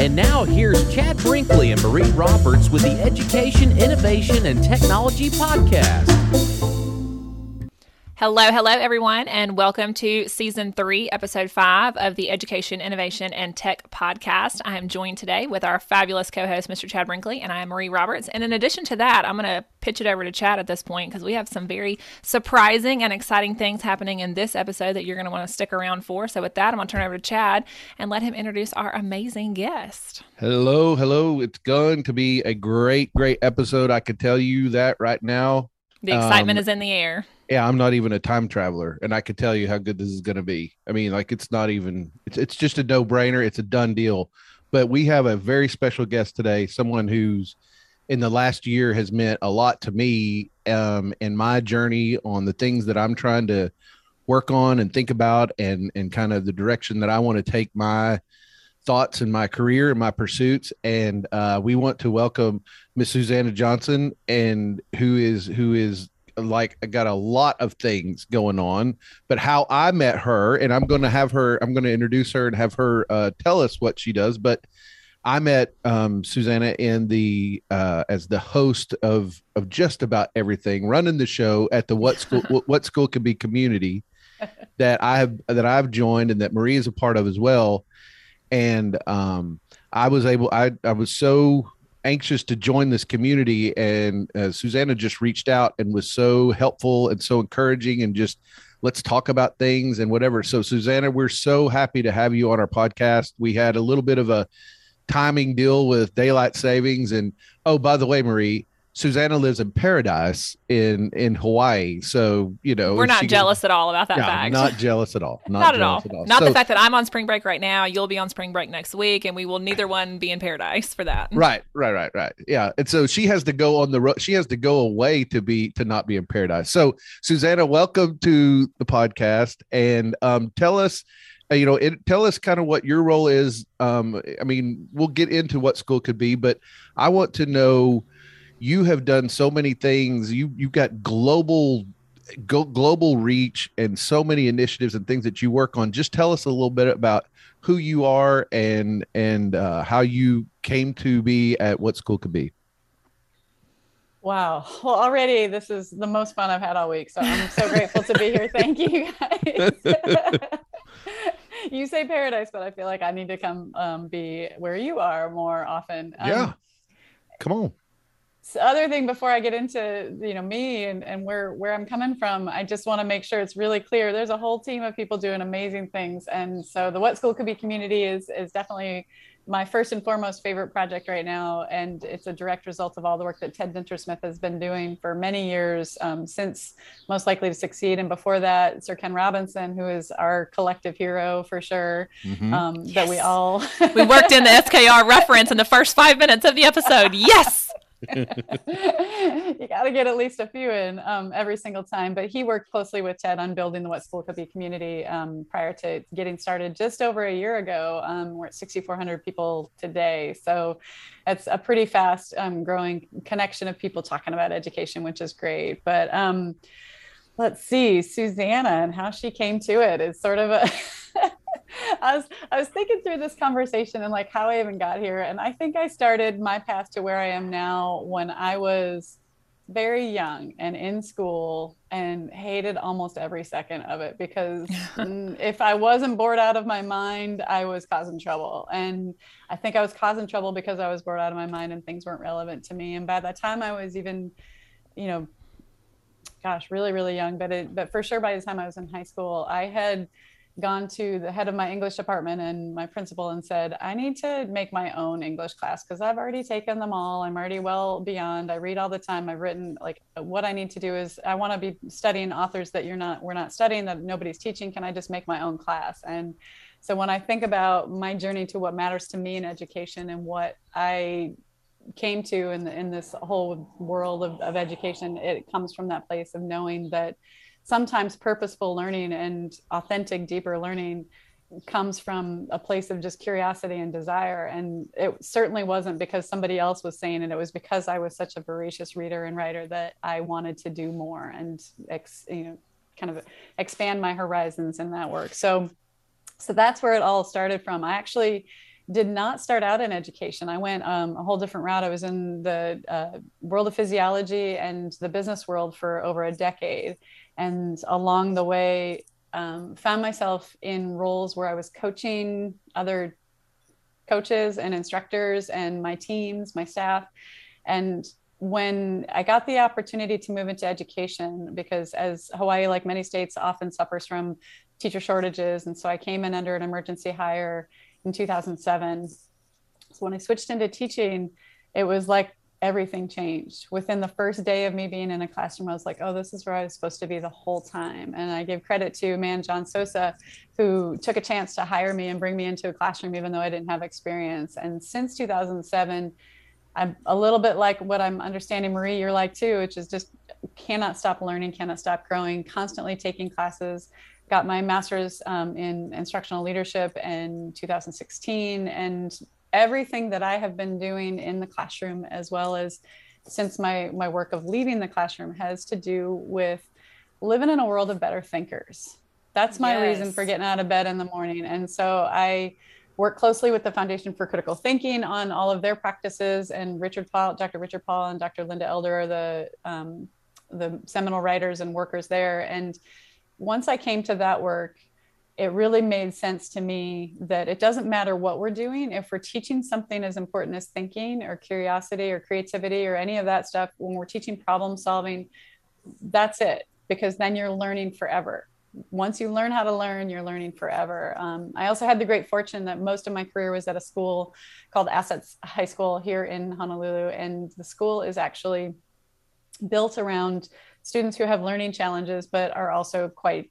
And now here's Chad Brinkley and Marie Roberts with the Education, Innovation, and Technology Podcast. Hello, hello, everyone, and welcome to season three, episode five of the Education, Innovation, and Tech podcast. I am joined today with our fabulous co host, Mr. Chad Brinkley, and I am Marie Roberts. And in addition to that, I'm going to pitch it over to Chad at this point because we have some very surprising and exciting things happening in this episode that you're going to want to stick around for. So, with that, I'm going to turn over to Chad and let him introduce our amazing guest. Hello, hello. It's going to be a great, great episode. I can tell you that right now. The excitement um, is in the air yeah, I'm not even a time traveler, and I can tell you how good this is going to be. I mean, like it's not even it's it's just a no brainer. It's a done deal. But we have a very special guest today, someone who's in the last year has meant a lot to me um, in my journey on the things that I'm trying to work on and think about, and and kind of the direction that I want to take my thoughts and my career and my pursuits. And uh, we want to welcome Miss Susannah Johnson, and who is who is like I got a lot of things going on, but how I met her, and I'm going to have her, I'm going to introduce her and have her uh, tell us what she does. But I met um, Susannah in the uh, as the host of of just about everything, running the show at the What School What School Can Be community that I have that I've joined and that Marie is a part of as well. And um, I was able, I I was so anxious to join this community and uh, susannah just reached out and was so helpful and so encouraging and just let's talk about things and whatever. So susannah we're so happy to have you on our podcast. We had a little bit of a timing deal with daylight savings and oh by the way marie Susannah lives in paradise in in Hawaii, so you know we're not jealous at all about that fact. Not jealous at all. Not, not at, all. at, all. Not so, the fact that I'm on spring break right now. You'll be on spring break next week, and we will neither one be in paradise for that. Right, right, right, right. Yeah, and so she has to go on the road. She has to go away to be to not be in paradise. So Susannah, welcome to the podcast, and um, tell us uh, you know it, tell us kind of what your role is um, i mean we'll get into what school could be but i want to know you have done so many things. You you've got global go, global reach and so many initiatives and things that you work on. Just tell us a little bit about who you are and and uh, how you came to be at what school could be. Wow. Well, already this is the most fun I've had all week. So I'm so grateful to be here. Thank you guys. you say paradise, but I feel like I need to come um, be where you are more often. Um, yeah. Come on other thing before I get into you know me and, and where where I'm coming from, I just want to make sure it's really clear. There's a whole team of people doing amazing things, and so the What School Could Be community is is definitely my first and foremost favorite project right now, and it's a direct result of all the work that Ted Dintersmith has been doing for many years um, since Most Likely to Succeed, and before that, Sir Ken Robinson, who is our collective hero for sure. Mm-hmm. Um, yes. That we all we worked in the SKR reference in the first five minutes of the episode. Yes. you got to get at least a few in um, every single time. But he worked closely with Ted on building the What School Could Be community um, prior to getting started just over a year ago. Um, we're at 6,400 people today. So it's a pretty fast um, growing connection of people talking about education, which is great. But um, let's see, Susannah and how she came to it is sort of a I was I was thinking through this conversation and like how I even got here. And I think I started my path to where I am now when I was very young and in school and hated almost every second of it because if I wasn't bored out of my mind, I was causing trouble. And I think I was causing trouble because I was bored out of my mind and things weren't relevant to me. And by the time I was even, you know, gosh, really, really young, but it, but for sure by the time I was in high school, I had gone to the head of my English department and my principal and said, I need to make my own English class because I've already taken them all. I'm already well beyond. I read all the time. I've written like what I need to do is I want to be studying authors that you're not, we're not studying, that nobody's teaching. Can I just make my own class? And so when I think about my journey to what matters to me in education and what I came to in, the, in this whole world of, of education, it comes from that place of knowing that sometimes purposeful learning and authentic, deeper learning comes from a place of just curiosity and desire. And it certainly wasn't because somebody else was saying it. It was because I was such a voracious reader and writer that I wanted to do more and, ex, you know, kind of expand my horizons in that work. So, so that's where it all started from. I actually did not start out in education. I went um, a whole different route. I was in the uh, world of physiology and the business world for over a decade. And along the way, um, found myself in roles where I was coaching other coaches and instructors and my teams, my staff. And when I got the opportunity to move into education, because as Hawaii, like many states, often suffers from teacher shortages. And so I came in under an emergency hire in 2007. So when I switched into teaching, it was like everything changed. Within the first day of me being in a classroom, I was like, oh, this is where I was supposed to be the whole time. And I give credit to man John Sosa, who took a chance to hire me and bring me into a classroom, even though I didn't have experience. And since 2007, I'm a little bit like what I'm understanding, Marie, you're like too, which is just cannot stop learning, cannot stop growing, constantly taking classes, got my master's um, in instructional leadership in 2016 and everything that i have been doing in the classroom as well as since my my work of leaving the classroom has to do with living in a world of better thinkers. That's my yes. reason for getting out of bed in the morning. And so i work closely with the foundation for critical thinking on all of their practices and richard paul dr. Richard paul and dr. Linda elder are the um, the seminal writers and workers there. And once I came to that work, it really made sense to me that it doesn't matter what we're doing. If we're teaching something as important as thinking or curiosity or creativity or any of that stuff, when we're teaching problem solving, that's it, because then you're learning forever. Once you learn how to learn, you're learning forever. Um, I also had the great fortune that most of my career was at a school called Assets High School here in Honolulu. And the school is actually built around students who have learning challenges but are also quite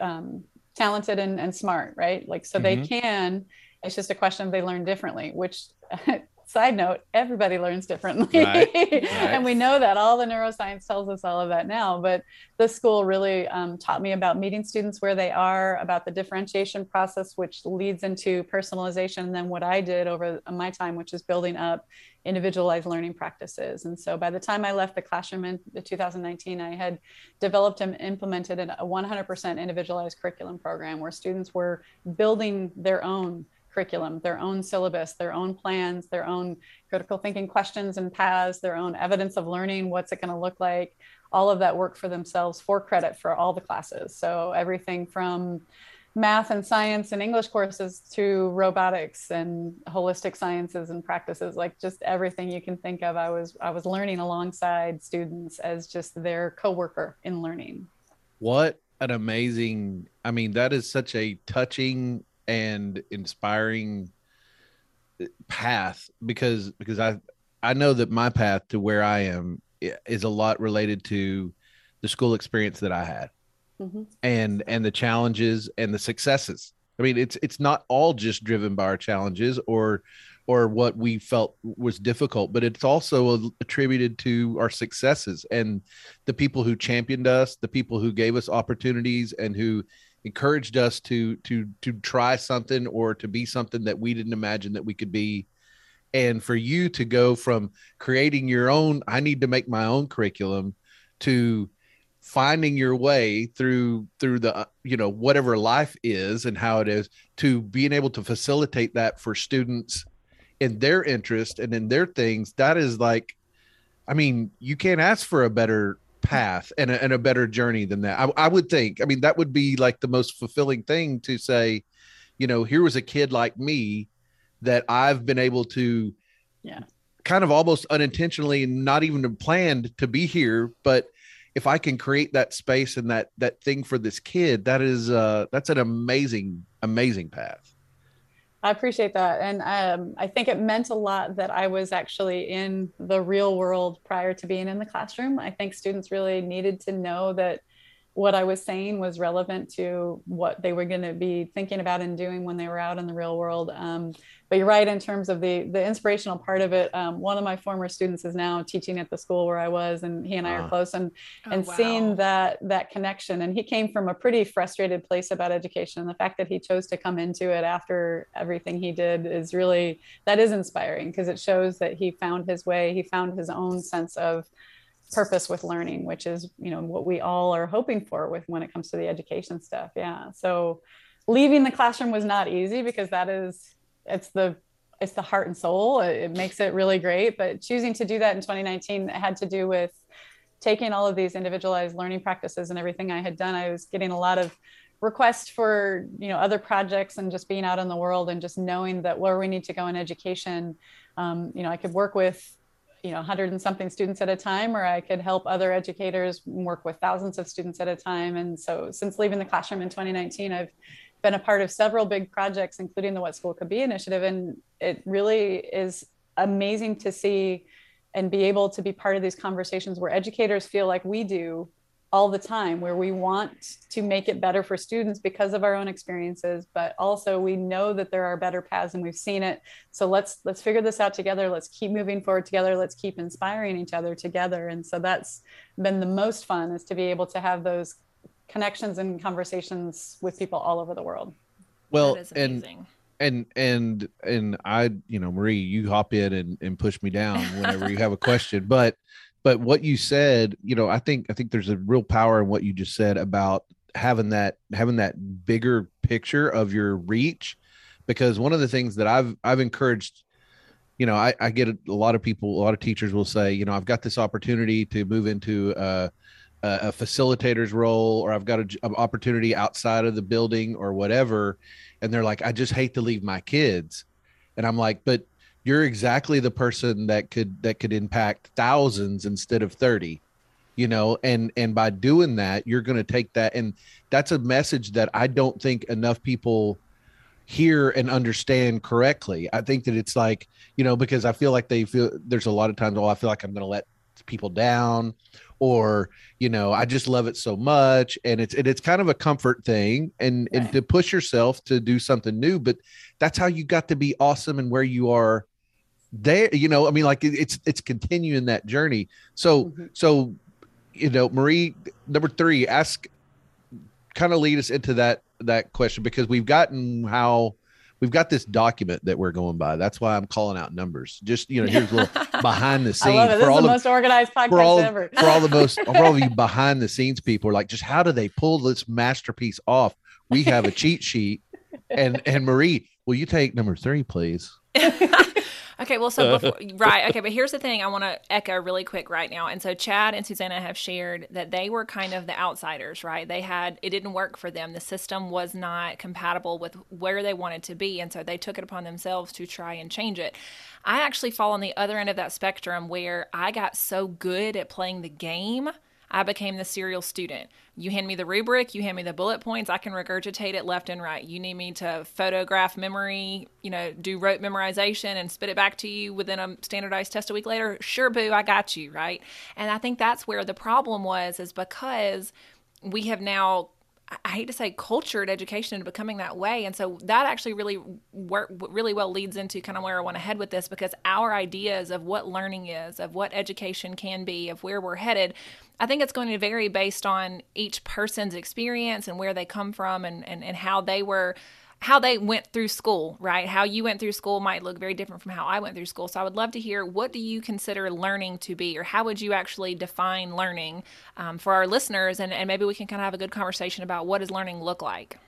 um, talented and, and smart right like so mm-hmm. they can it's just a question they learn differently which side note everybody learns differently right. Right. and we know that all the neuroscience tells us all of that now but the school really um, taught me about meeting students where they are about the differentiation process which leads into personalization and then what i did over my time which is building up individualized learning practices. And so by the time I left the classroom in 2019, I had developed and implemented a 100% individualized curriculum program where students were building their own curriculum, their own syllabus, their own plans, their own critical thinking questions and paths, their own evidence of learning, what's it going to look like, all of that work for themselves for credit for all the classes. So everything from math and science and English courses to robotics and holistic sciences and practices, like just everything you can think of. I was I was learning alongside students as just their coworker in learning. What an amazing! I mean, that is such a touching and inspiring eh, path because because I I know that my path to where I am is a lot related to the school experience that I had mm-hmm. and and the challenges and the successes. I mean, it's it's not all just driven by our challenges or or what we felt was difficult, but it's also attributed to our successes and the people who championed us, the people who gave us opportunities and who encouraged us to to to try something or to be something that we didn't imagine that we could be and for you to go from creating your own i need to make my own curriculum to finding your way through through the you know whatever life is and how it is to being able to facilitate that for students in their interest and in their things that is like i mean you can't ask for a better path and a, and a better journey than that. I, I would think i mean that would be like the most fulfilling thing to say you know here was a kid like me that i've been able to yeah. kind of almost unintentionally not even planned to be here but if I can create that space and that that thing for this kid, that is uh that's an amazing amazing path. I appreciate that, and um, I think it meant a lot that I was actually in the real world prior to being in the classroom. I think students really needed to know that what I was saying was relevant to what they were going to be thinking about and doing when they were out in the real world. Um, but you're right in terms of the the inspirational part of it. Um, one of my former students is now teaching at the school where I was, and he and I are close. And oh, and wow. seeing that that connection, and he came from a pretty frustrated place about education, and the fact that he chose to come into it after everything he did is really that is inspiring because it shows that he found his way. He found his own sense of purpose with learning which is you know what we all are hoping for with when it comes to the education stuff yeah so leaving the classroom was not easy because that is it's the it's the heart and soul. It, makes it really great. But choosing to do that in 2019 had to do with taking all of these individualized learning practices and everything I had done. I was getting a lot of requests for you know other projects and just being out in the world and just knowing that where we need to go in education um, you know i could work with you know 100 and something students at a time or i could help other educators work with thousands of students at a time. And so since leaving the classroom in 2019 i've been a part of several big projects including the what school could be initiative. And it really is amazing to see and be able to be part of these conversations where educators feel like we do all the time where we want to make it better for students because of our own experiences but also we know that there are better paths and we've seen it. So let's let's figure this out together. Let's keep moving forward together. Let's keep inspiring each other together. And so that's been the most fun is to be able to have those connections and conversations with people all over the world. Well and and and and i you know marie you hop in and, and push me down whenever you have a question but but what you said you know i think i think there's a real power in what you just said about having that having that bigger picture of your reach. Because one of the things that i've i've encouraged you know i, I get a, lot of people a lot of teachers will say you know i've got this opportunity to move into a, a facilitator's role or i've got an opportunity outside of the building or whatever and they're like i just hate to leave my kids. And i'm like but you're exactly the person that could that could impact thousands instead of 30 you know and and by doing that you're going to take that and that's a message that i don't think enough people hear and understand correctly i think that it's like you know because i feel like they feel there's a lot of times oh i feel like i'm going to let people down or you know i just love it so much and it's and it's kind of a comfort thing and right. and to push yourself to do something new but that's how you got to be awesome and where you are there you know i mean like it's it's continuing that journey. So mm-hmm. so you know marie number three ask kind of lead us into that that question because we've gotten how we've got this document that we're going by. That's why i'm calling out numbers. Just you know here's a little behind the scenes for all the most organized podcast for all, ever. for all the most for all of you behind the scenes people are like just how do they pull this masterpiece off? We have a cheat sheet. And and marie will you take number three please Okay, well, so uh. before, right, okay, but here's the thing I want to echo really quick right now. And so Chad and Susannah have shared that they were kind of the outsiders, right? They had it didn't work for them. The system was not compatible with where they wanted to be, and so they took it upon themselves to try and change it. I actually fall on the other end of that spectrum where I got so good at playing the game I became the serial student. You hand me the rubric, you hand me the bullet points, I can regurgitate it left and right. You need me to photograph memory, you know, do rote memorization and spit it back to you within a standardized test a week later. Sure, boo, I got you, right? And I think that's where the problem was, is because we have now I hate to say cultured education into becoming that way. And so that actually really work really well leads into kind of where I want to head with this because our ideas of what learning is, of what education can be, of where we're headed, I think it's going to vary based on each person's experience and where they come from and, and, and how they were how they went through school, right? How you went through school might look very different from how I went through school. So I would love to hear what do you consider learning to be, or how would you actually define learning um, for our listeners, and, and maybe we can kind of have a good conversation about what does learning look like.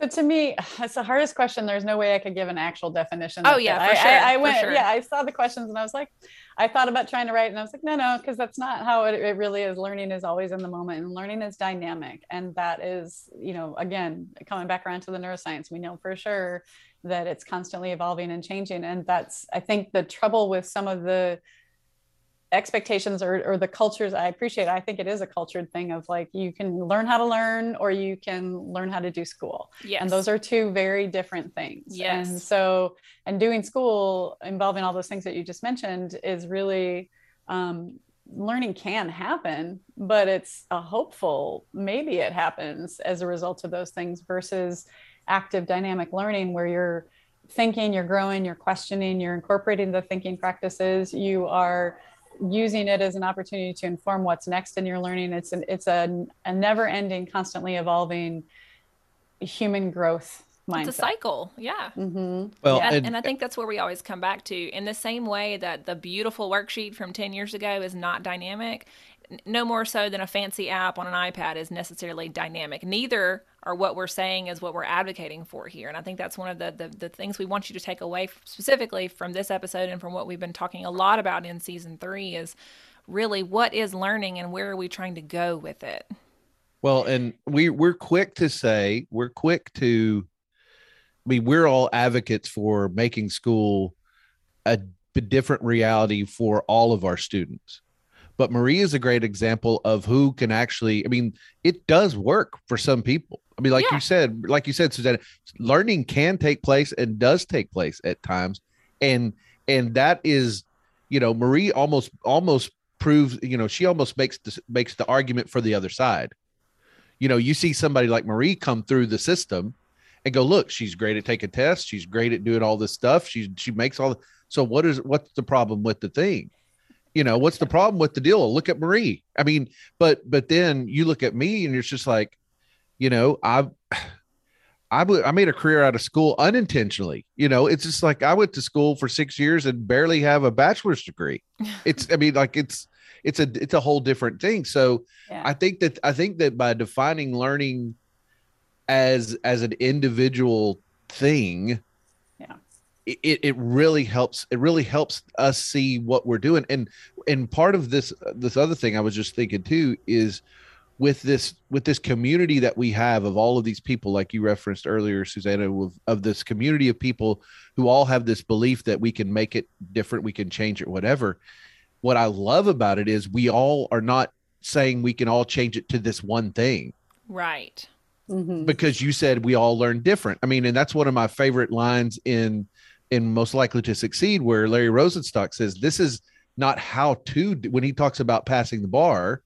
So to me, it's the hardest question. There's no way I could give an actual definition. Oh yeah, I, sure, I, I, went, sure. yeah, I saw the questions and I was like, I thought about trying to write and I was like, no, no, because that's not how it, it, really is. Learning is always in the moment and learning is dynamic. And that is, you know, again, coming back around to the neuroscience, we know for sure that it's constantly evolving and changing. And that's, I think the trouble with some of the expectations or, or the cultures i appreciate i think it is a cultured thing of like you can learn how to learn or you can learn how to do school yes. and those are two very different things yes. and so and doing school involving all those things that you just mentioned is really um, learning can happen but it's a hopeful maybe it happens as a result of those things versus active dynamic learning where you're thinking you're growing you're questioning you're incorporating the thinking practices you are using it as an opportunity to inform what's next in your learning. It's an it's a, a never ending, constantly evolving human growth mindset. It's a cycle, yeah. Mm-hmm. Well, yeah. And, and, I think that's where we always come back to. In the same way that the beautiful worksheet from ten years ago is not dynamic, no more so than a fancy app on an iPad is necessarily dynamic. Neither or what we're saying is what we're advocating for here. And I think that's one of the, the, the things we want you to take away specifically from this episode and from what we've been talking a lot about in season three is really what is learning and where are we trying to go with it. Well, and we we're quick to say we're quick to. I mean, we're all advocates for making school a different reality for all of our students. But Marie is a great example of who can actually, I mean, it does work for some people. I mean, like yeah. you said, like you said, Suzanne, learning can take place and does take place at times. And and that is, you know, Marie almost almost proves, you know, she almost makes the makes the argument for the other side. You know, you see somebody like Marie come through the system and go, look, she's great at taking tests, she's great at doing all this stuff. She she makes all the so what is what's the problem with the thing? You know, what's the problem with the deal? Look at Marie. I mean, but but then you look at me and it's just like, you know, I I, I made a career out of school unintentionally. You know, it's just like I went to school for six years and barely have a bachelor's degree. It's, I mean, like it's, it's a, it's a whole different thing. So yeah. I think that, I think that by defining learning as, as an individual thing, it, it really helps it really helps us see what we're doing. And and part of this this other thing i was just thinking too is with this with this community that we have of all of these people like you referenced earlier susannah of, of this community of people who all have this belief that we can make it different we can change it whatever. What i love about it is we all are not saying we can all change it to this one thing. Right. Mm-hmm. because you said we all learn different. I mean and that's one of my favorite lines in in most likely to succeed where larry rosenstock says this is not how to when he talks about passing the bar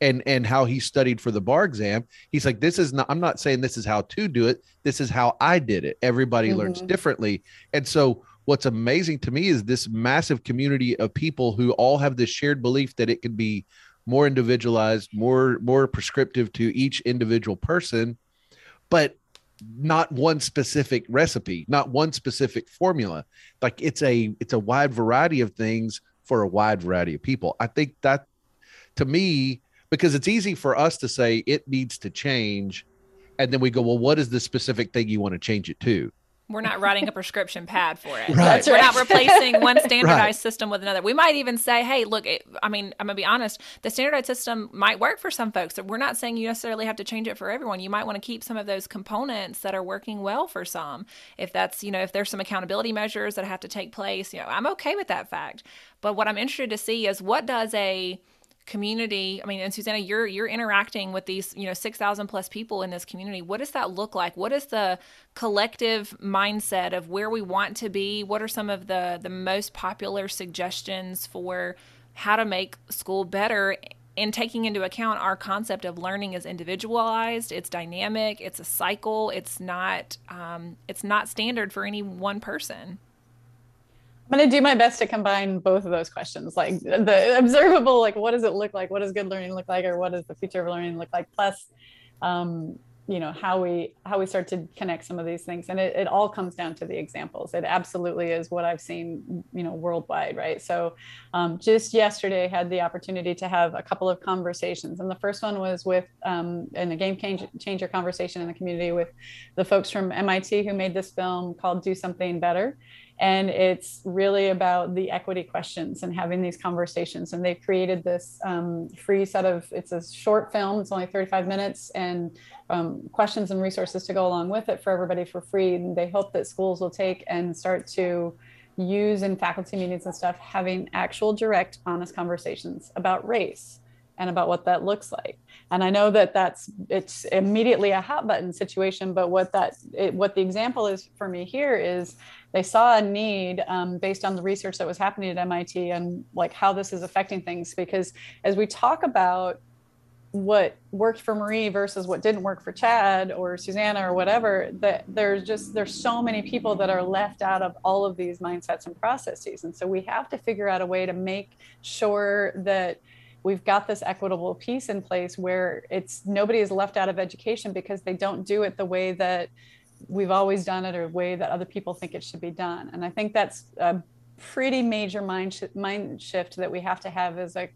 and and how he studied for the bar exam he's like this is not i'm not saying this is how to do it. This is how i did it. Everybody mm-hmm. learns differently. And so what's amazing to me is this massive community of people who all have this shared belief that it can be more individualized more more prescriptive to each individual person. But not one specific recipe not one specific formula. Like it's a it's a wide variety of things for a wide variety of people. I think that to me because it's easy for us to say it needs to change and then we go well what is the specific thing you want to change it to we're not writing a prescription pad for it. Right. We're not replacing one standardized right. system with another. We might even say, hey, look, it, I mean, I'm going to be honest, the standardized system might work for some folks. We're not saying you necessarily have to change it for everyone. You might want to keep some of those components that are working well for some. If that's, you know, if there's some accountability measures that have to take place, you know, I'm okay with that fact. But what I'm interested to see is what does a community i mean and susannah you're you're interacting with these you know 6000 plus people in this community. What does that look like? What is the collective mindset of where we want to be? What are some of the the most popular suggestions for how to make school better? And taking into account our concept of learning is individualized it's dynamic it's a cycle it's not um, it's not standard for any one person I'm going to do my best to combine both of those questions, like the observable, like what does it look like? What does good learning look like? Or what does the future of learning look like? Plus, um, you know, how we how we start to connect some of these things. And it, it all comes down to the examples. It absolutely is what I've seen, you know, worldwide, right? So um, just yesterday I had the opportunity to have a couple of conversations. And the first one was with um, in a game changer conversation in the community with the folks from MIT who made this film called Do Something Better and it's really about the equity questions and having these conversations. And they've created this um, free set of it's a short film it's only 35 minutes and um, questions and resources to go along with it for everybody for free. And they hope that schools will take and start to use in faculty meetings and stuff having actual direct honest conversations about race and about what that looks like. And i know that that's it's immediately a hot button situation but what that it, what the example is for me here is they saw a need um, based on the research that was happening at MIT and like how this is affecting things. Because as we talk about what worked for Marie versus what didn't work for Chad or Susannah or whatever, that there's just there's so many people that are left out of all of these mindsets and processes. And so we have to figure out a way to make sure that we've got this equitable piece in place where it's nobody is left out of education because they don't do it the way that we've always done it a way that other people think it should be done. And I think that's a pretty major mind, sh- mind shift that we have to have as a,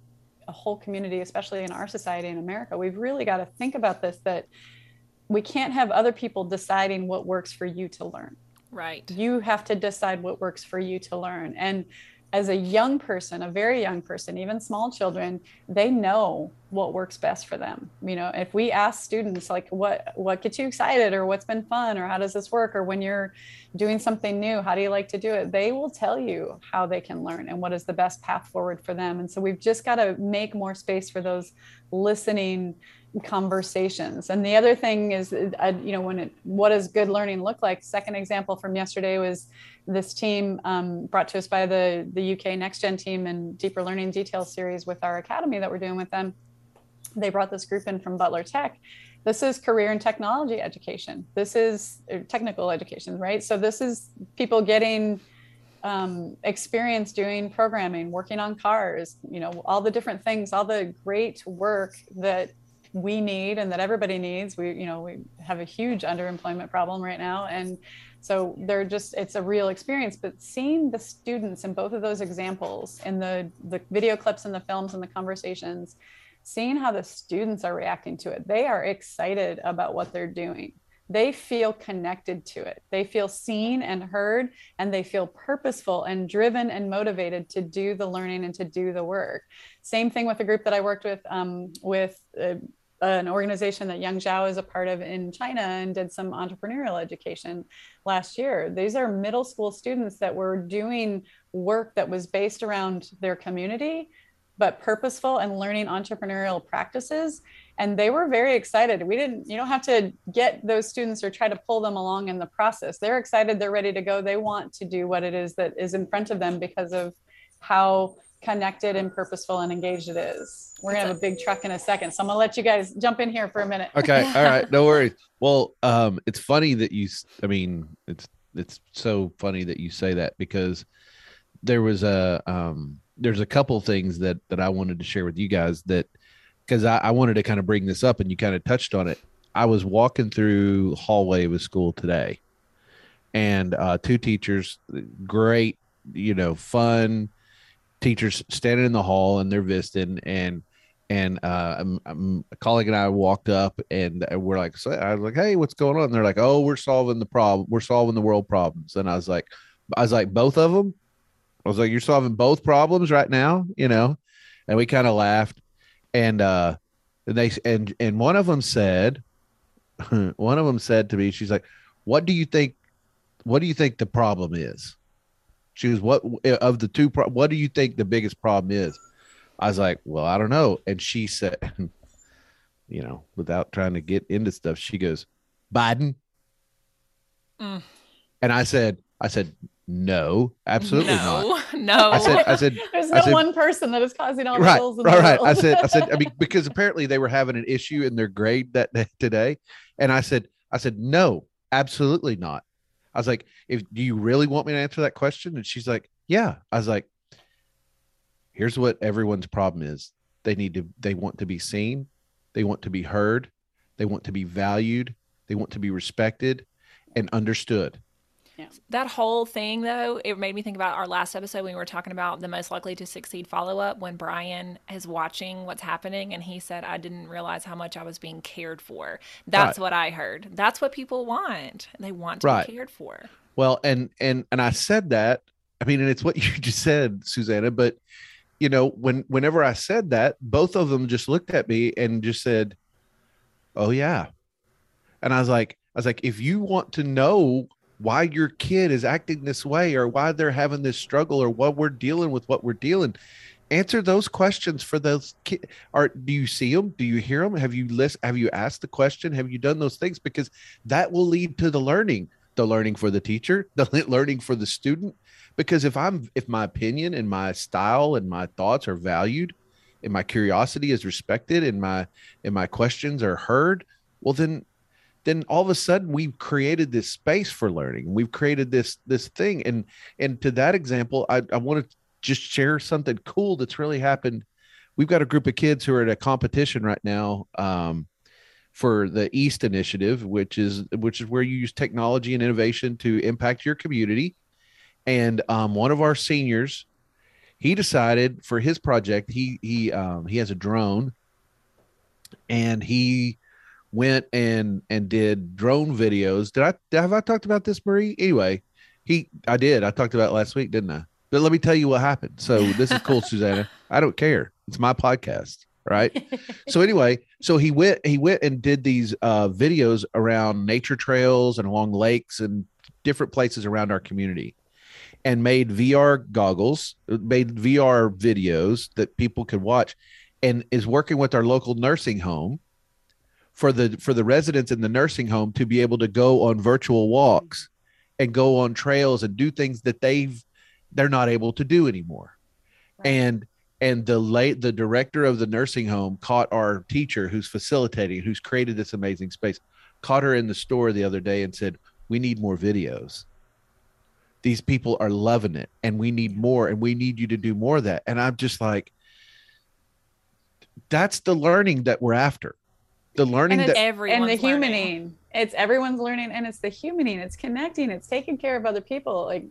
a whole community, especially in our society in America. We've really got to think about this that we can't have other people deciding what works for you to learn. Right. You have to decide what works for you to learn. And as a young person, a very young person, even small children, they know what works best for them. You know, if we ask students like what what gets you excited or what's been fun or how does this work or when you're doing something new, how do you like to do it? They will tell you how they can learn and what is the best path forward for them. And so we've just got to make more space for those listening conversations. And the other thing is, uh, you know, when it, what does good learning look like? Second example from yesterday was this team um, brought to us by the, the UK Next Gen team and Deeper Learning Details series with our academy that we're doing with them. They brought this group in from Butler Tech. This is career and technology education. This is uh, technical education, right? So this is people getting um, experience doing programming, working on cars, you know, all the different things, all the great work that we need and that everybody needs. We, you know, we have a huge underemployment problem right now. And so they're just, it's a real experience. But seeing the students in both of those examples, in the, the video clips and the films and the conversations, seeing how the students are reacting to it, they are excited about what they're doing they feel connected to it. They feel seen and heard, and they feel purposeful and driven and motivated to do the learning and to do the work. Same thing with the group that I worked with um, with uh, an organization that Yong Zhao is a part of in China and did some entrepreneurial education last year. These are middle school students that were doing work that was based around their community, but purposeful and learning entrepreneurial practices. And they were very excited. We didn't, you don't have to get those students or try to pull them along in the process. They're excited, they're ready to go. They want to do what it is that is in front of them because of how connected and purposeful and engaged it is. We're gonna have a big truck in a second, so I'm gonna let you guys jump in here for a minute. Okay, all right, no worries. Well, um, it's funny that you. I mean, it's it's so funny that you say that because there was a um, there's a couple things that that I wanted to share with you guys that because I, I wanted to kind of bring this up and you kind of touched on it. I was walking through hallway of a school today, and uh, two teachers, great, you know, fun teachers standing in the hall and they're visiting and and uh, I'm, I'm, a colleague and I walked up and we're like, so I was like, hey, what's going on? And they're like, oh, we're solving the problem. We're solving the world problems. And I was like, I was like, both of them. I was like, you're solving both problems right now, you know? And we kind of laughed. And uh, and they and and one of them said, one of them said to me, she's like, what do you think? What do you think the problem is? She was, what of the two? Pro- what do you think the biggest problem is? I was like, well, I don't know. And she said, you know, without trying to get into stuff, she goes, Biden. Mm. And I said, I said, no, absolutely no, not. No, I said, I said, there's no said, one person that is causing all right, the bills in right, the right. world. I said, I said, I mean, because apparently they were having an issue in their grade that day, today, and I said, I said, no, absolutely not. I was like, if do you really want me to answer that question? And she's like, yeah. I was like, here's what everyone's problem is. They need to, they want to be seen. They want to be heard. They want to be valued. They want to be respected and understood. Yeah. That whole thing, though, it made me think about our last episode when we were talking about the most likely to succeed follow up when Brian is watching what's happening and he said, I didn't realize how much I was being cared for. That's right. what I heard. That's what people want. They want to right. be cared for. Well, and and and I said that. I mean, and it's what you just said, Susannah, but you know, when whenever I said that, both of them just looked at me and just said, Oh yeah. And I was like, I was like, if you want to know why your kid is acting this way or why they're having this struggle or what we're dealing with what we're dealing. Answer those questions for those kids are do you see them do you hear them have you list have you asked the question? Have you done those things? Because that will lead to the learning the learning for the teacher the learning for the student. Because if i'm if my opinion and my style and my thoughts are valued and my curiosity is respected and my and my questions are heard well then then all of a sudden we've created this space for learning. We've created this this thing. And and to that example i, I want to just share something cool that's really happened. We've got a group of kids who are at a competition right now um, for the east initiative which is which is where you use technology and innovation to impact your community. And um, one of our seniors he decided for his project he he um, he has a drone. And he went and and did drone videos. Did I have I talked about this, Marie? Anyway, he I did. I talked about it last week, didn't I? But let me tell you what happened. So this is cool, Susannah. I don't care. It's my podcast, right? so anyway, so he went he went and did these uh videos around nature trails and along lakes and different places around our community and made VR goggles, made VR videos that people could watch and is working with our local nursing home for the for the residents in the nursing home to be able to go on virtual walks and go on trails and do things that they've they're not able to do anymore. Right. and and the late the director of the nursing home caught our teacher who's facilitating who's created this amazing space caught her in the store the other day and said we need more videos. These people are loving it and we need more and we need you to do more of that. And i'm just like that's the learning that we're after the learning and that and the humaning. It's everyone's learning and it's the humaning. It's connecting. It's taking care of other people. Like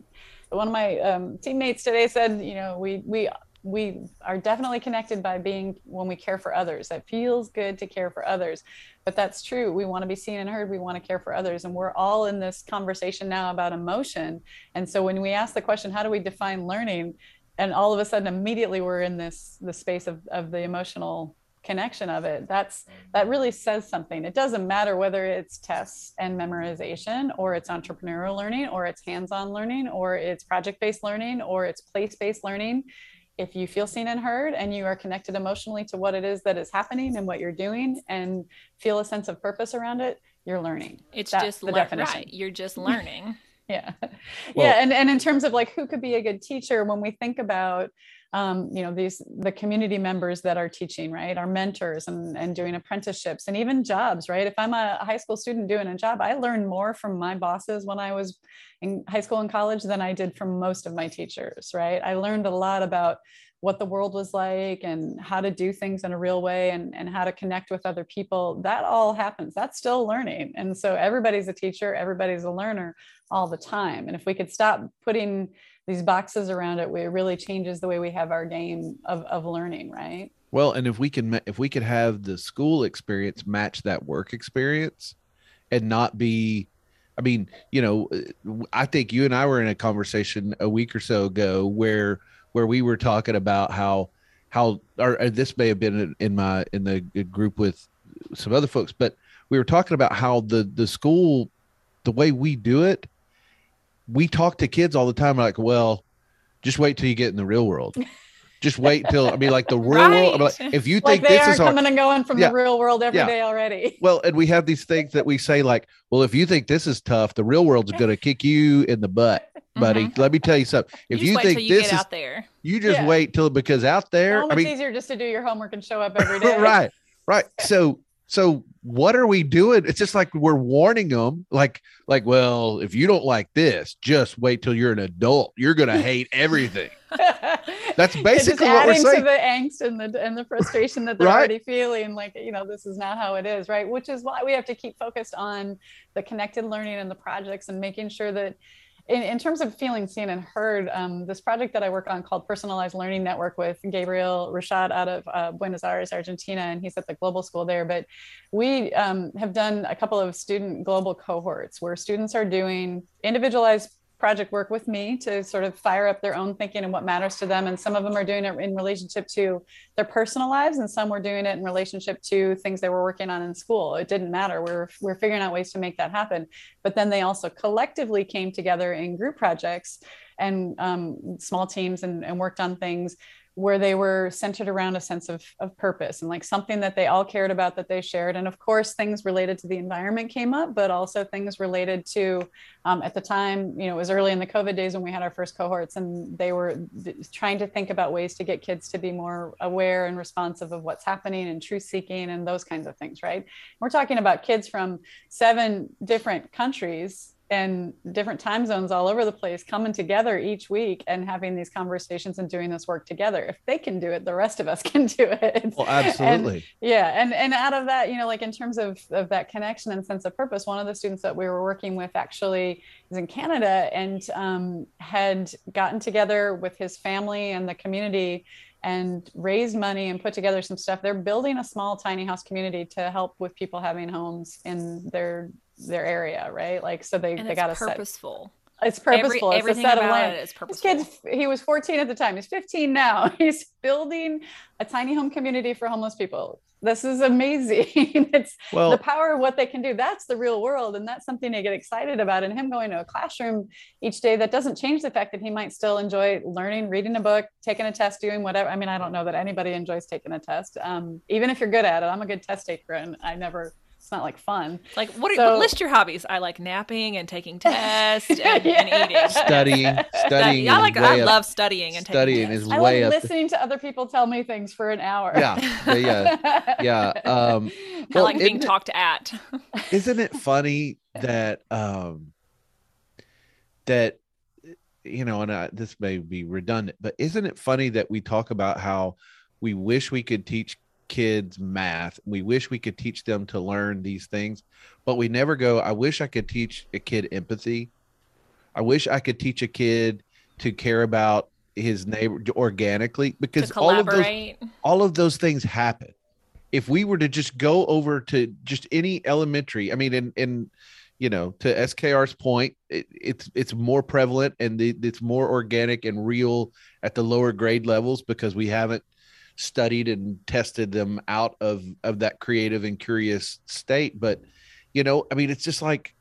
one of my um, teammates today said you know we we we are definitely connected by being when we care for others. That feels good to care for others. But that's true. We want to be seen and heard. We want to care for others. And we're all in this conversation now about emotion. And so when we ask the question how do we define learning? And all of a sudden immediately we're in this the space of, of the emotional connection of it that's that really says something. It doesn't matter whether it's tests and memorization or it's entrepreneurial learning or it's hands-on learning or it's project-based learning or it's place-based learning. If you feel seen and heard and you are connected emotionally to what it is that is happening and what you're doing and feel a sense of purpose around it you're learning. It's that's just the le- definition. right. you're just learning. Yeah. Well, yeah and, and in terms of like who could be a good teacher when we think about um, you know these the community members that are teaching right? Our mentors and, and doing apprenticeships and even jobs right? If i'm a high school student doing a job i learned more from my bosses when i was in high school and college than i did from most of my teachers right? I learned a lot about what the world was like and how to do things in a real way and, and how to connect with other people that all happens. That's still learning. And so everybody's a teacher everybody's a learner all the time. And if we could stop putting these boxes around it, it really changes the way we have our game of, of learning, right? Well, and if we can if we could have the school experience match that work experience and not be I mean, you know, I think you and I were in a conversation a week or so ago where where we were talking about how how or, or this may have been in my in the group with some other folks, but we were talking about how the the school the way we do it we talk to kids all the time like, well, just wait till you get in the real world. Just wait till I mean, like the real right. world. Like, if you think like they this are is coming and going from yeah. the real world every yeah. day already. Well, and we have these things that we say like, well, if you think this is tough, the real world's going to kick you in the butt, buddy. Mm-hmm. Let me tell you something. If you, you think you this is out there, you just yeah. wait till because out there, it's I mean, easier just to do your homework and show up every day. right, right. So so what are we doing? It's just like we're warning them, like, like, well, if you don't like this, just wait till you're an adult. You're gonna hate everything. That's basically what we're saying. to the angst and the and the frustration that they're right? already feeling. Like, you know, this is not how it is, right? Which is why we have to keep focused on the connected learning and the projects and making sure that in, in terms of feeling seen and heard, um, this project that I work on called Personalized Learning Network with Gabriel Rashad out of uh, Buenos Aires, Argentina, and he's at the global school there. But we um, have done a couple of student global cohorts where students are doing individualized project work with me to sort of fire up their own thinking and what matters to them. And some of them are doing it in relationship to their personal lives, and some were doing it in relationship to things they were working on in school. It didn't matter. We we're, we're figuring out ways to make that happen. But then they also collectively came together in group projects and um, small teams and, and worked on things where they were centered around a sense of, of purpose and like something that they all cared about that they shared. And of course things related to the environment came up but also things related to um, at the time you know it was early in the covid days when we had our first cohorts and they were trying to think about ways to get kids to be more aware and responsive of what's happening and truth seeking and those kinds of things right? We're talking about kids from seven different countries and different time zones all over the place coming together each week and having these conversations and doing this work together. If they can do it, the rest of us can do it. Well, absolutely. And, yeah. And, and out of that, you know, like in terms of, of that connection and sense of purpose, one of the students that we were working with actually is in Canada and um, had gotten together with his family and the community and raised money and put together some stuff. They're building a small tiny house community to help with people having homes in their their area, right? Like so they and they got a purposeful. Set. It's purposeful. Every, it's a set of land. It is purposeful. This kid, he was 14 at the time. He's 15 now. He's building a tiny home community for homeless people. This is amazing. it's well, the power of what they can do. That's the real world. And that's something to get excited about. And him going to a classroom each day, that doesn't change the fact that he might still enjoy learning, reading a book, taking a test, doing whatever. I mean, I don't know that anybody enjoys taking a test. Um, even if you're good at it, I'm a good test taker and I never it's not like fun. Like what? Are, so, list your hobbies. I like napping and taking tests and, yeah. and eating. Studying, studying. I like. I up. love studying and taking. studying is I way love listening to other people tell me things for an hour. Yeah, yeah, yeah. Um, I like being talked at. isn't it funny that um, that you know, and I, this may be redundant, but isn't it funny that we talk about how we wish we could teach kids math. We wish we could teach them to learn these things, but we never go, I wish I could teach a kid empathy. I wish I could teach a kid to care about his neighbor organically because all of those all of those things happen. If we were to just go over to just any elementary, I mean, in in you know, to SKR's point, it, it's it's more prevalent and the, it's more organic and real at the lower grade levels because we haven't studied and tested them out of of that creative and curious state. But you know i mean it's just like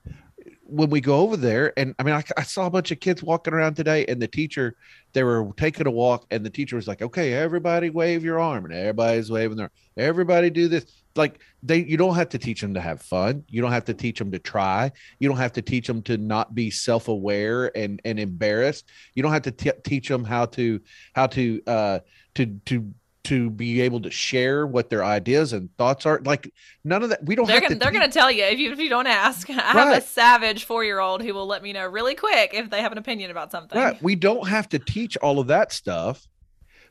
when we go over there and i mean I, I, saw a bunch of kids walking around today and the teacher they were taking a walk and the teacher was like okay everybody wave your arm and everybody's waving their everybody do this. Like they you don't have to teach them to have fun. You don't have to teach them to try. You don't have to teach them to not be self-aware and and embarrassed. You don't have to t- teach them how to how to uh to to to be able to share what their ideas and thoughts are. Like none of that. We don't. They're gonna, to they're going to tell you if you if you don't ask. I right. have a savage four year old who will let me know really quick if they have an opinion about something. Right. We don't have to teach all of that stuff,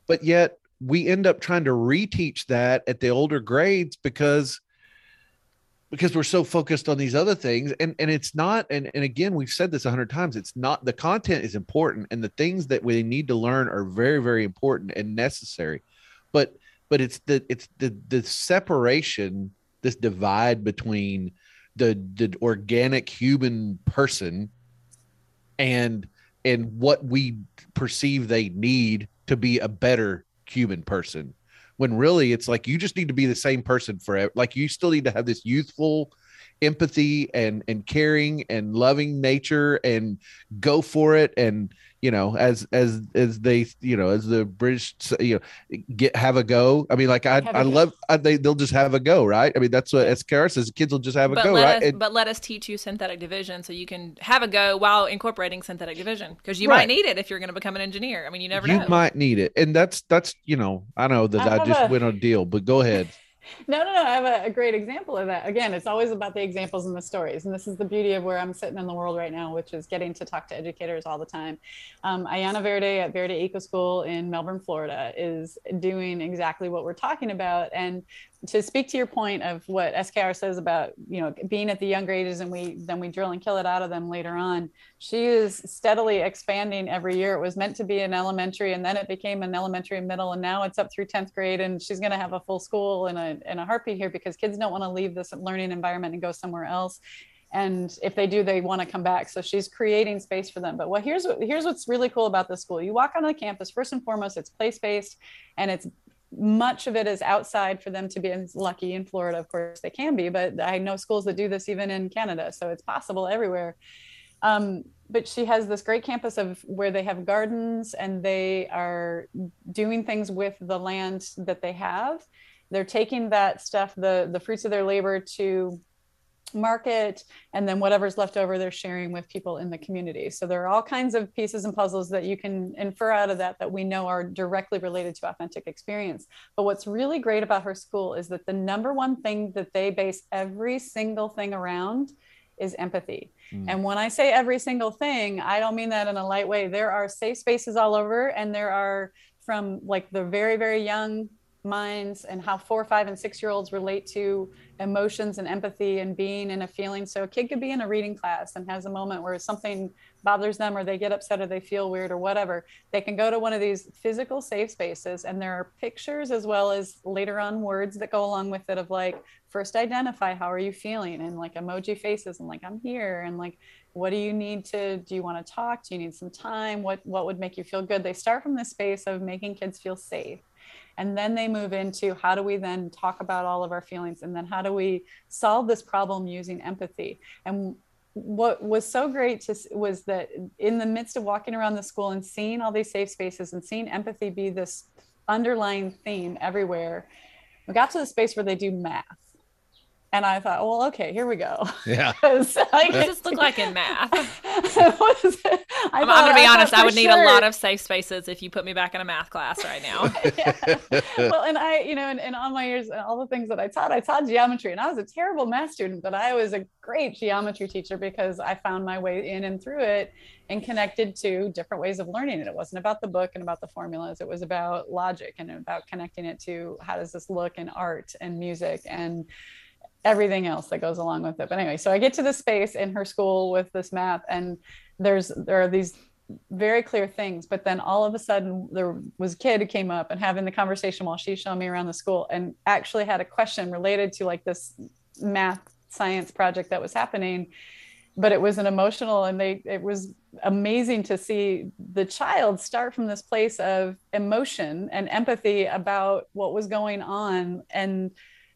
but yet we end up trying to reteach that at the older grades because because we're so focused on these other things and and it's not and, and again we've said this a hundred times it's not the content is important and the things that we need to learn are very very important and necessary but but it's the it's the the separation this divide between the the organic human person and and what we perceive they need to be a better human person. When really it's like you just need to be the same person forever like you still need to have this youthful empathy and and caring and loving nature and go for it and you know as as as they you know as the british you know get have a go. I mean like i i love I, they they'll just have a go right? I mean that's what as Kara says kids will just have a but go right? us, and, but let us teach you synthetic division so you can have a go while incorporating synthetic division because you right. might need it if you're going to become an engineer. I mean you never you know. might need it. And that's that's you know i know that i, I just a, went on a deal but go ahead no, no, no. I have a, a, great example of that. Again, it's always about the examples and the stories. And this is the beauty of where I'm sitting in the world right now, which is getting to talk to educators all the time. Um, Ayana Verde at Verde Eco School in Melbourne, Florida, is doing exactly what we're talking about. And to speak to your point of what SKR says about you know being at the younger ages and we then we drill and kill it out of them later on, she is steadily expanding every year. It was meant to be an elementary and then it became an elementary and middle and now it's up through 10th grade and she's going to have a full school in a in a heartbeat here because kids don't want to leave this learning environment and go somewhere else. And if they do they want to come back. So she's creating space for them. But what here's what here's what's really cool about the school. You walk onto the campus first and foremost it's place based and it's much of it is outside for them to be lucky in Florida. Of course, they can be, but I know schools that do this even in Canada. So it's possible everywhere. Um, but she has this great campus of where they have gardens and they are doing things with the land that they have. They're taking that stuff, the the fruits of their labor, to market and then whatever's left over they're sharing with people in the community so there are all kinds of pieces and puzzles that you can infer out of that that we know are directly related to authentic experience but what's really great about her school is that the number one thing that they base every single thing around is empathy Mm. And when I say every single thing, I don't mean that in a light way. There are safe spaces all over, and there are from like the very, very young minds and how four, five, and six year olds relate to emotions and empathy and being in a feeling. So a kid could be in a reading class and has a moment where something bothers them or they get upset or they feel weird or whatever. They can go to one of these physical safe spaces and there are pictures as well as later on words that go along with it of like, first identify how are you feeling? And like emoji faces and like I'm here and like what do you need to do you want to talk? Do you need some time? What what would make you feel good? They start from the space of making kids feel safe and then they move into how do we then talk about all of our feelings? And then how do we solve this problem using empathy? And what was so great to, was that in the midst of walking around the school and seeing all these safe spaces and seeing empathy be this underlying theme everywhere we got to the space where they do math and I thought, well, okay, here we go. Yeah. like, it just look like in math? was, I'm, I'm going to be I honest. I would sure. need a lot of safe spaces if you put me back in a math class right now. yeah. Well, and I, you know, and, and all my years, and all the things that I taught, I taught geometry, and I was a terrible math student, but I was a great geometry teacher because I found my way in and through it and connected to different ways of learning it. It wasn't about the book and about the formulas. It was about logic and about connecting it to how does this look in art and music and everything else that goes along with it. But anyway, so I get to the space in her school with this map, and there's there are these very clear things. But then all of a sudden, there was a kid who came up and having the conversation while she's showing me around the school, and actually had a question related to like this math science project that was happening. But it was an emotional, and they it was amazing to see the child start from this place of emotion and empathy about what was going on and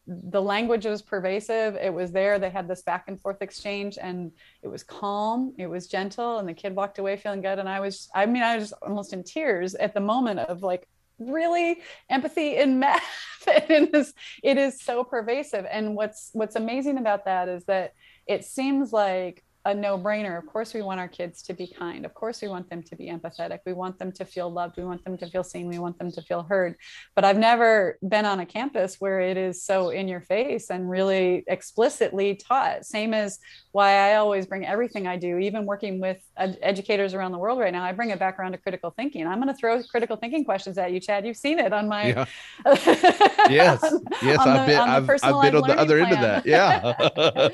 the language was pervasive. It was there. They had this back and forth exchange and it was calm. It was gentle and the kid walked away feeling good. And i was i mean i was almost in tears at the moment of like really empathy in math. And this it is so pervasive. And what's what's amazing about that is that it seems like a no-brainer. Of course we want our kids to be kind. Of course we want them to be empathetic. We want them to feel loved. We want them to feel seen. We want them to feel heard. But i've never been on a campus where it is so in your face and really explicitly taught. Same as why i always bring everything i do even working with ed- educators around the world right now i bring it back around to critical thinking. I'm going to throw critical thinking questions at you chad. You've seen it on my yeah. yes. yes i've been I've, I've been on the other plan. end of that. yeah.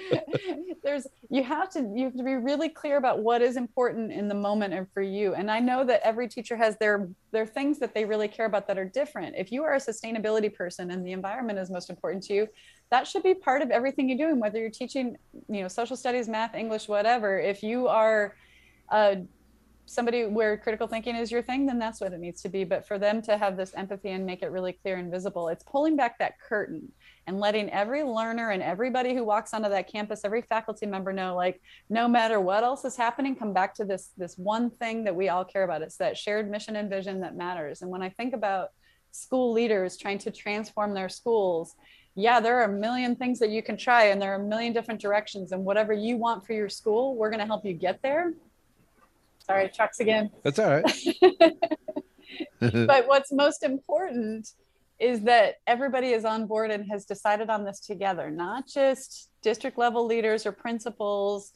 There's you have to you have to be really clear about what is important in the moment and for you. And i know that every teacher has their their things that they really care about that are different. If you are a sustainability person and the environment is most important to you that should be part of everything you're doing whether you're teaching you know social studies math english whatever. If you are uh, somebody where critical thinking is your thing then that's what it needs to be. But for them to have this empathy and make it really clear and visible it's pulling back that curtain and letting every learner and everybody who walks onto that campus every faculty member know like no matter what else is happening come back to this this one thing that we all care about. It's that shared mission and vision that matters. And when i think about school leaders trying to transform their schools yeah there are a million things that you can try and there are a million different directions and whatever you want for your school we're going to help you get there. Sorry trucks again. That's all right. But what's most important is that everybody is on board and has decided on this together, not just district level leaders or principals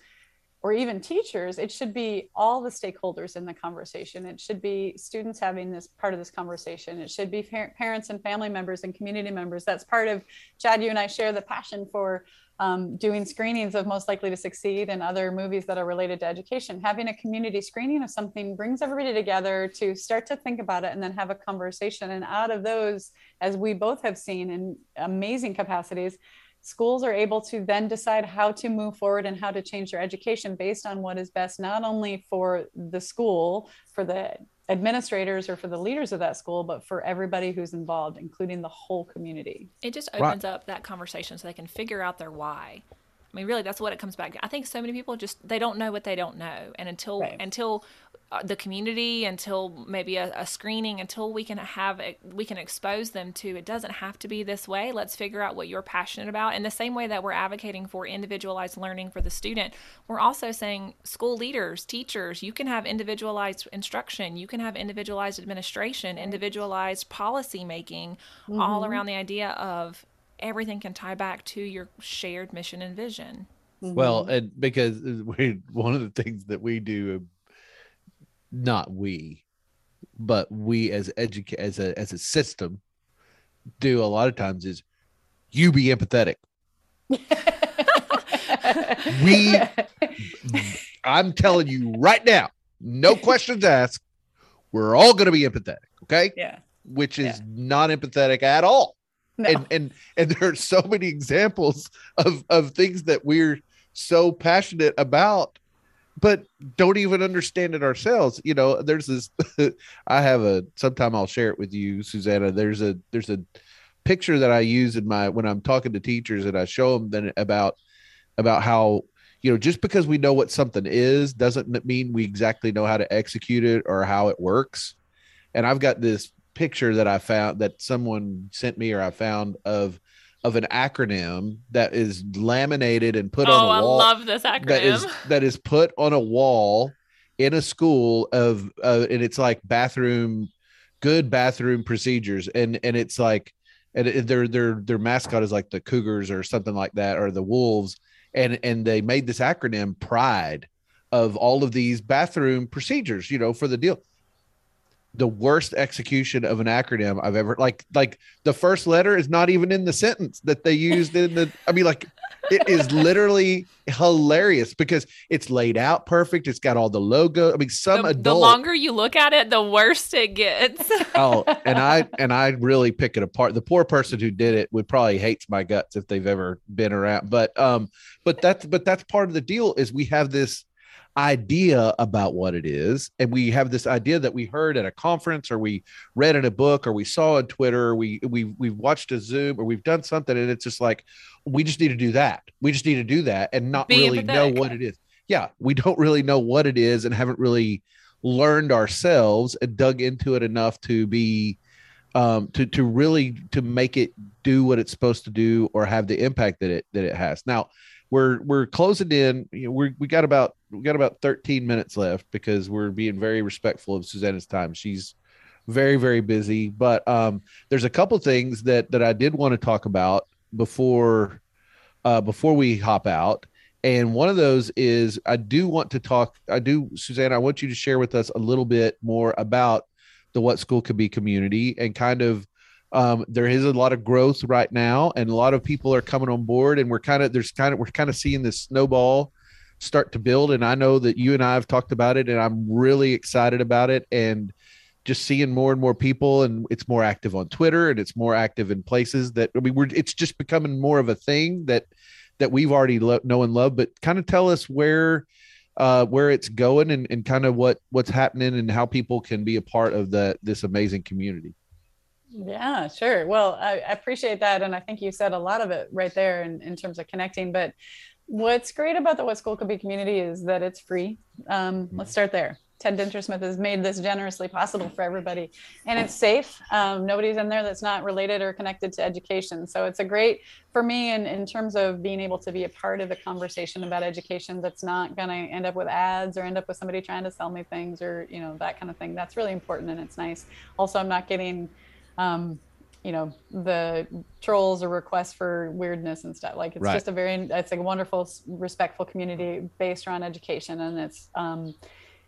or even teachers. It should be all the stakeholders in the conversation. It should be students having this part of this conversation. It should be parents and family members and community members. That's part of Chad, you and I share the passion for um, doing screenings of Most Likely to Succeed and other movies that are related to education. Having a community screening of something brings everybody together to start to think about it and then have a conversation. And out of those, as we both have seen in amazing capacities, schools are able to then decide how to move forward and how to change their education based on what is best not only for the school for the administrators or for the leaders of that school, but for everybody who's involved, including the whole community. It just opens right. up that conversation so they can figure out their why. I mean, really, that's what it comes back to. I think so many people just they don't know what they don't know, and until right. until the community until maybe a, a, screening until we can have it, we can expose them to it doesn't have to be this way let's figure out what you're passionate about in the same way that we're advocating for individualized learning for the student we're also saying school leaders teachers you can have individualized instruction you can have individualized administration individualized policy making mm-hmm. all around the idea of everything can tie back to your shared mission and vision Well, Mhm. and because we one of the things that we do, not we, but we as educate as a as a system do a lot of times is you be empathetic. We- I'm telling you right now, no questions asked. We're all going to be empathetic, okay? yeah. Which is Yeah. not empathetic at all. No. And and and there are so many examples of of things that we're so passionate about but don't even understand it ourselves. You know, there's this I have a sometime I'll share it with you, Susannah. There's a there's a picture that I use in my when I'm talking to teachers and I show them then about about how you know just because we know what something is doesn't mean we exactly know how to execute it or how it works. And I've got this picture that I found that someone sent me or I found of of an acronym that is laminated and put oh, on a wall Oh, I love this acronym. that is that is put on a wall in a school of uh, and it's like bathroom good bathroom procedures. And and it's like and their their their mascot is like the cougars or something like that or the wolves. And and they made this acronym pride of all of these bathroom procedures you know for the deal the worst execution of an acronym i've ever like like the first letter is not even in the sentence that they used in the i mean like it is literally hilarious because it's laid out perfect it's got all the logo i mean some the, the longer you look at it, the worse it gets. oh and i and i really pick it apart the poor person who did it would probably hates my guts if they've ever been around but um but that's but that's part of the deal is we have this idea about what it is and we have this idea that we heard at a conference or we read in a book or we saw on twitter or we we we've watched a zoom or we've done something and it's just like we just need to do that. We just need to do that and not Be really know what it is. Yeah we don't really know what it is and haven't really learned ourselves and dug into it enough to be um to to really to make it do what it's supposed to do or have the impact that it that it has. Now we're we're closing in you know we're we got about we got about 13 minutes left because we're being very respectful of susannah's time. She's very very busy but um there's a couple things that that i did want to talk about before uh before we hop out. And one of those is i do want to talk i do susannah i want you to share with us a little bit more about the what school could be community and kind of um, there is a lot of growth right now and a lot of people are coming on board and we're kind of there's kind of we're kind of seeing this snowball start to build and i know that you and i have talked about it and i'm really excited about it and just seeing more and more people and it's more active on twitter and it's more active in places that i mean we're it's just becoming more of a thing that that we've already lo- know and love but kind of tell us where uh where it's going and, and kind of what what's happening and how people can be a part of the this amazing community Yeah, sure. Well, I, appreciate that. And I think you said a lot of it right there in, in terms of connecting. But what's great about the What School Could Be community is that it's free. Um, let's start there. Ted Dintersmith has made this generously possible for everybody, and it's safe. Um, nobody's in there that's not related or connected to education. So it's a great for me in, in terms of being able to be a part of the conversation about education that's not going to end up with ads or end up with somebody trying to sell me things or you know that kind of thing. That's really important and it's nice. Also, I'm not getting um, you know the trolls or requests for weirdness and stuff. Like it's Right. just a very it's like a wonderful respectful community based around education. And it's um,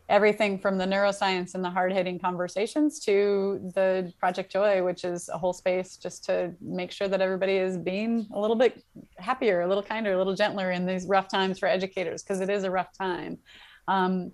everything from the neuroscience and the hard-hitting conversations to the project joy which is a whole space just to make sure that everybody is being a little bit happier a little kinder a little gentler in these rough times for educators because it is a rough time. Um,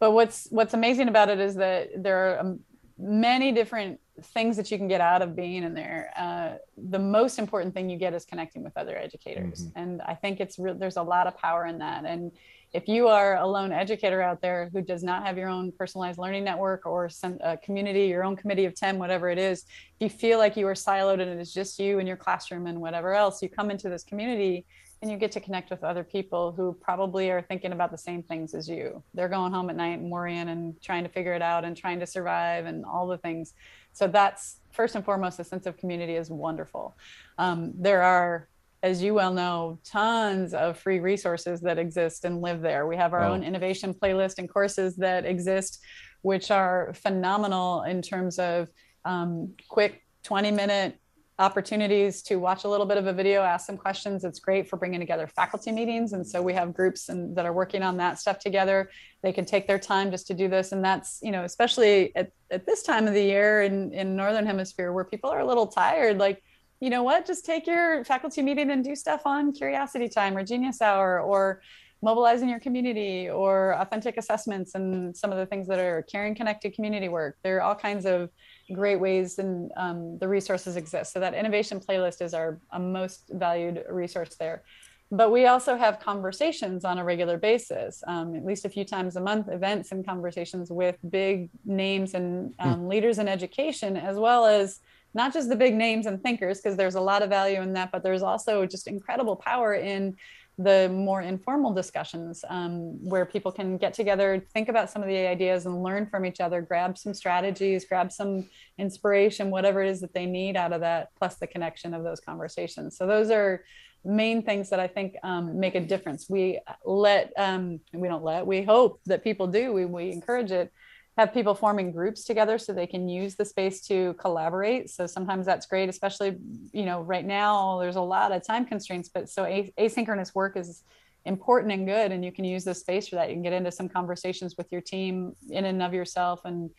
but what's what's amazing about it is that there are um, many different things that you can get out of being in there. Uh, the most important thing you get is connecting with other educators, Mhm. and I think it's real. There's a lot of power in that. And if you are a lone educator out there who does not have your own personalized learning network or some a community, your own committee of ten, whatever it is, if you feel like you are siloed and it is just you and your classroom and whatever else, you come into this community and you get to connect with other people who probably are thinking about the same things as you. They're going home at night and worrying and trying to figure it out and trying to survive and all the things. So that's first and foremost, the sense of community is wonderful. Um, there are, as you well know, tons of free resources that exist and live there. We have our Oh. own innovation playlist and courses that exist, which are phenomenal in terms of um, quick 20 minute opportunities to watch a little bit of a video, ask some questions. It's great for bringing together faculty meetings. And so we have groups and, that are working on that stuff together. They can take their time just to do this. And that's, you know, especially at, at this time of the year in, in Northern Hemisphere where people are a little tired, like, you know what, just take your faculty meeting and do stuff on Curiosity Time or Genius Hour or mobilizing your community or authentic assessments and some of the things that are caring connected community work. There are all kinds of great ways and um, the resources exist. So that innovation playlist is our most valued resource there. But we also have conversations on a regular basis, um, at least a few times a month, events and conversations with big names and hmm. um, mm. leaders in education, as well as not just the big names and thinkers, because there's a lot of value in that, but there's also just incredible power in the more informal discussions um, where people can get together, think about some of the ideas and learn from each other, grab some strategies, grab some inspiration, whatever it is that they need out of that, plus the connection of those conversations. So those are main things that I think um, make a difference. We let, um, we don't let, we hope that people do, we, we encourage it have people forming groups together so they can use the space to collaborate. So sometimes that's great especially you know right now there's a lot of time constraints but so asynchronous work is important and good and you can use this space for that. You can get into some conversations with your team in and of yourself and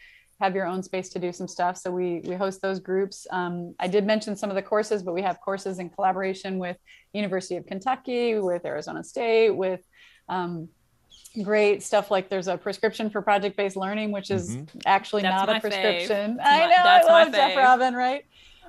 have your own space to do some stuff. So we we host those groups. Um, i did mention some of the courses but we have courses in collaboration with university of kentucky with arizona state with um, great stuff like there's a prescription for project based learning, which is mm-hmm. actually That's not a prescription. I know, That's I love Jeff Robin, right?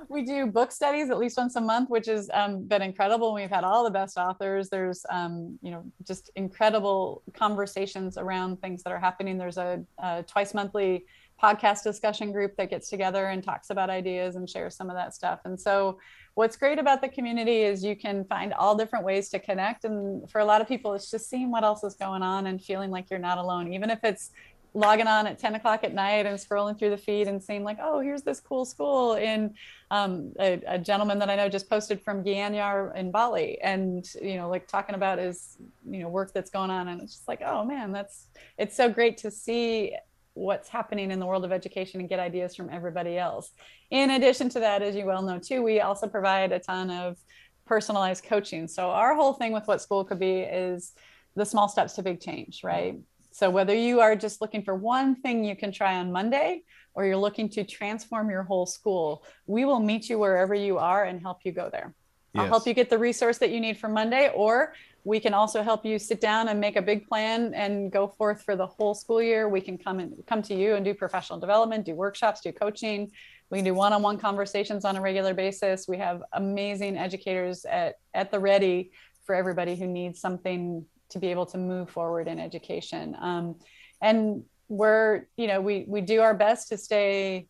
We do book studies at least once a month, which has um, been incredible. We've had all the best authors. There's, um, you know, just incredible conversations around things that are happening. There's a, a twice monthly podcast discussion group that gets together and talks about ideas and shares some of that stuff. And so what's great about the community is you can find all different ways to connect. And for a lot of people, it's just seeing what else is going on and feeling like you're not alone, even if it's logging on at 10 o'clock at night and scrolling through the feed and seeing like, oh, here's this cool school. in um, a, a, gentleman that I know just posted from Gianyar in Bali and, you know, like talking about his, you know, work that's going on. And it's just like, oh man, that's, it's so great to see what's happening in the world of education and get ideas from everybody else. In addition to that, as you well know too, we also provide a ton of personalized coaching. So our whole thing with what school could be is the small steps to big change, right? So whether you are just looking for one thing you can try on Monday or you're looking to transform your whole school, we will meet you wherever you are and help you go there. Yes. I'll help you get the resource that you need for Monday, or we can also help you sit down and make a big plan and go forth for the whole school year. We can come and come to you and do professional development, do workshops, do coaching. We can do one-on-one conversations on a regular basis. We have amazing educators at, at the ready for everybody who needs something to be able to move forward in education. Um, and we're, you know, we we do our best to stay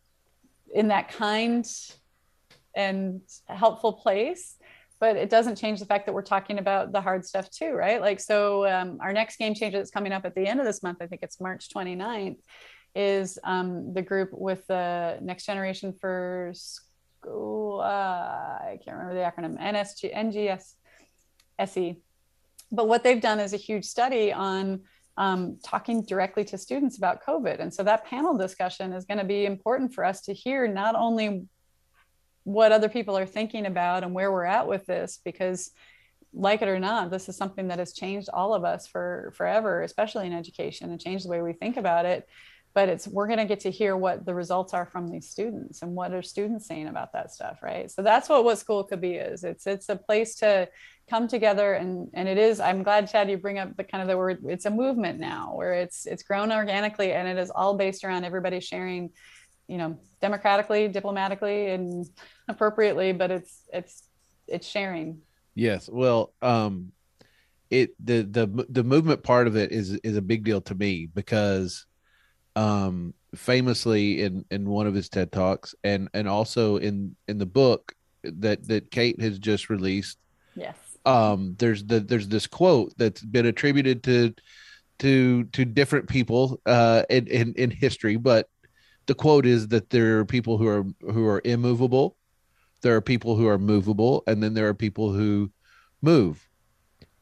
in that kind and helpful place but it doesn't change the fact that we're talking about the hard stuff too, right? Like, so um, our next game changer that's coming up at the end of this month, I think it's March 29th, is um, the group with the Next Generation for School. Uh, I can't remember the acronym, NSG, NGS, SE. But what they've done is a huge study on um, talking directly to students about COVID. And so that panel discussion is going to be important for us to hear not only what other people are thinking about and where we're at with this because like it or not this is something that has changed all of us for forever especially in education and changed the way we think about it. But it's we're going to get to hear what the results are from these students and what are students saying about that stuff right? So that's what what school could be is. It's it's a place to come together and and it is i'm glad chad you bring up the kind of the word it's a movement now where it's it's grown organically and it is all based around everybody sharing you know democratically diplomatically and appropriately but it's it's it's sharing. Yes. Well um it the the the movement part of it is is a big deal to me because um famously in in one of his ted talks and and also in in the book that that kate has just released yes. um there's the there's this quote that's been attributed to to to different people uh in in, in history but the quote is that there are people who are who are immovable there are people who are movable and then there are people who move.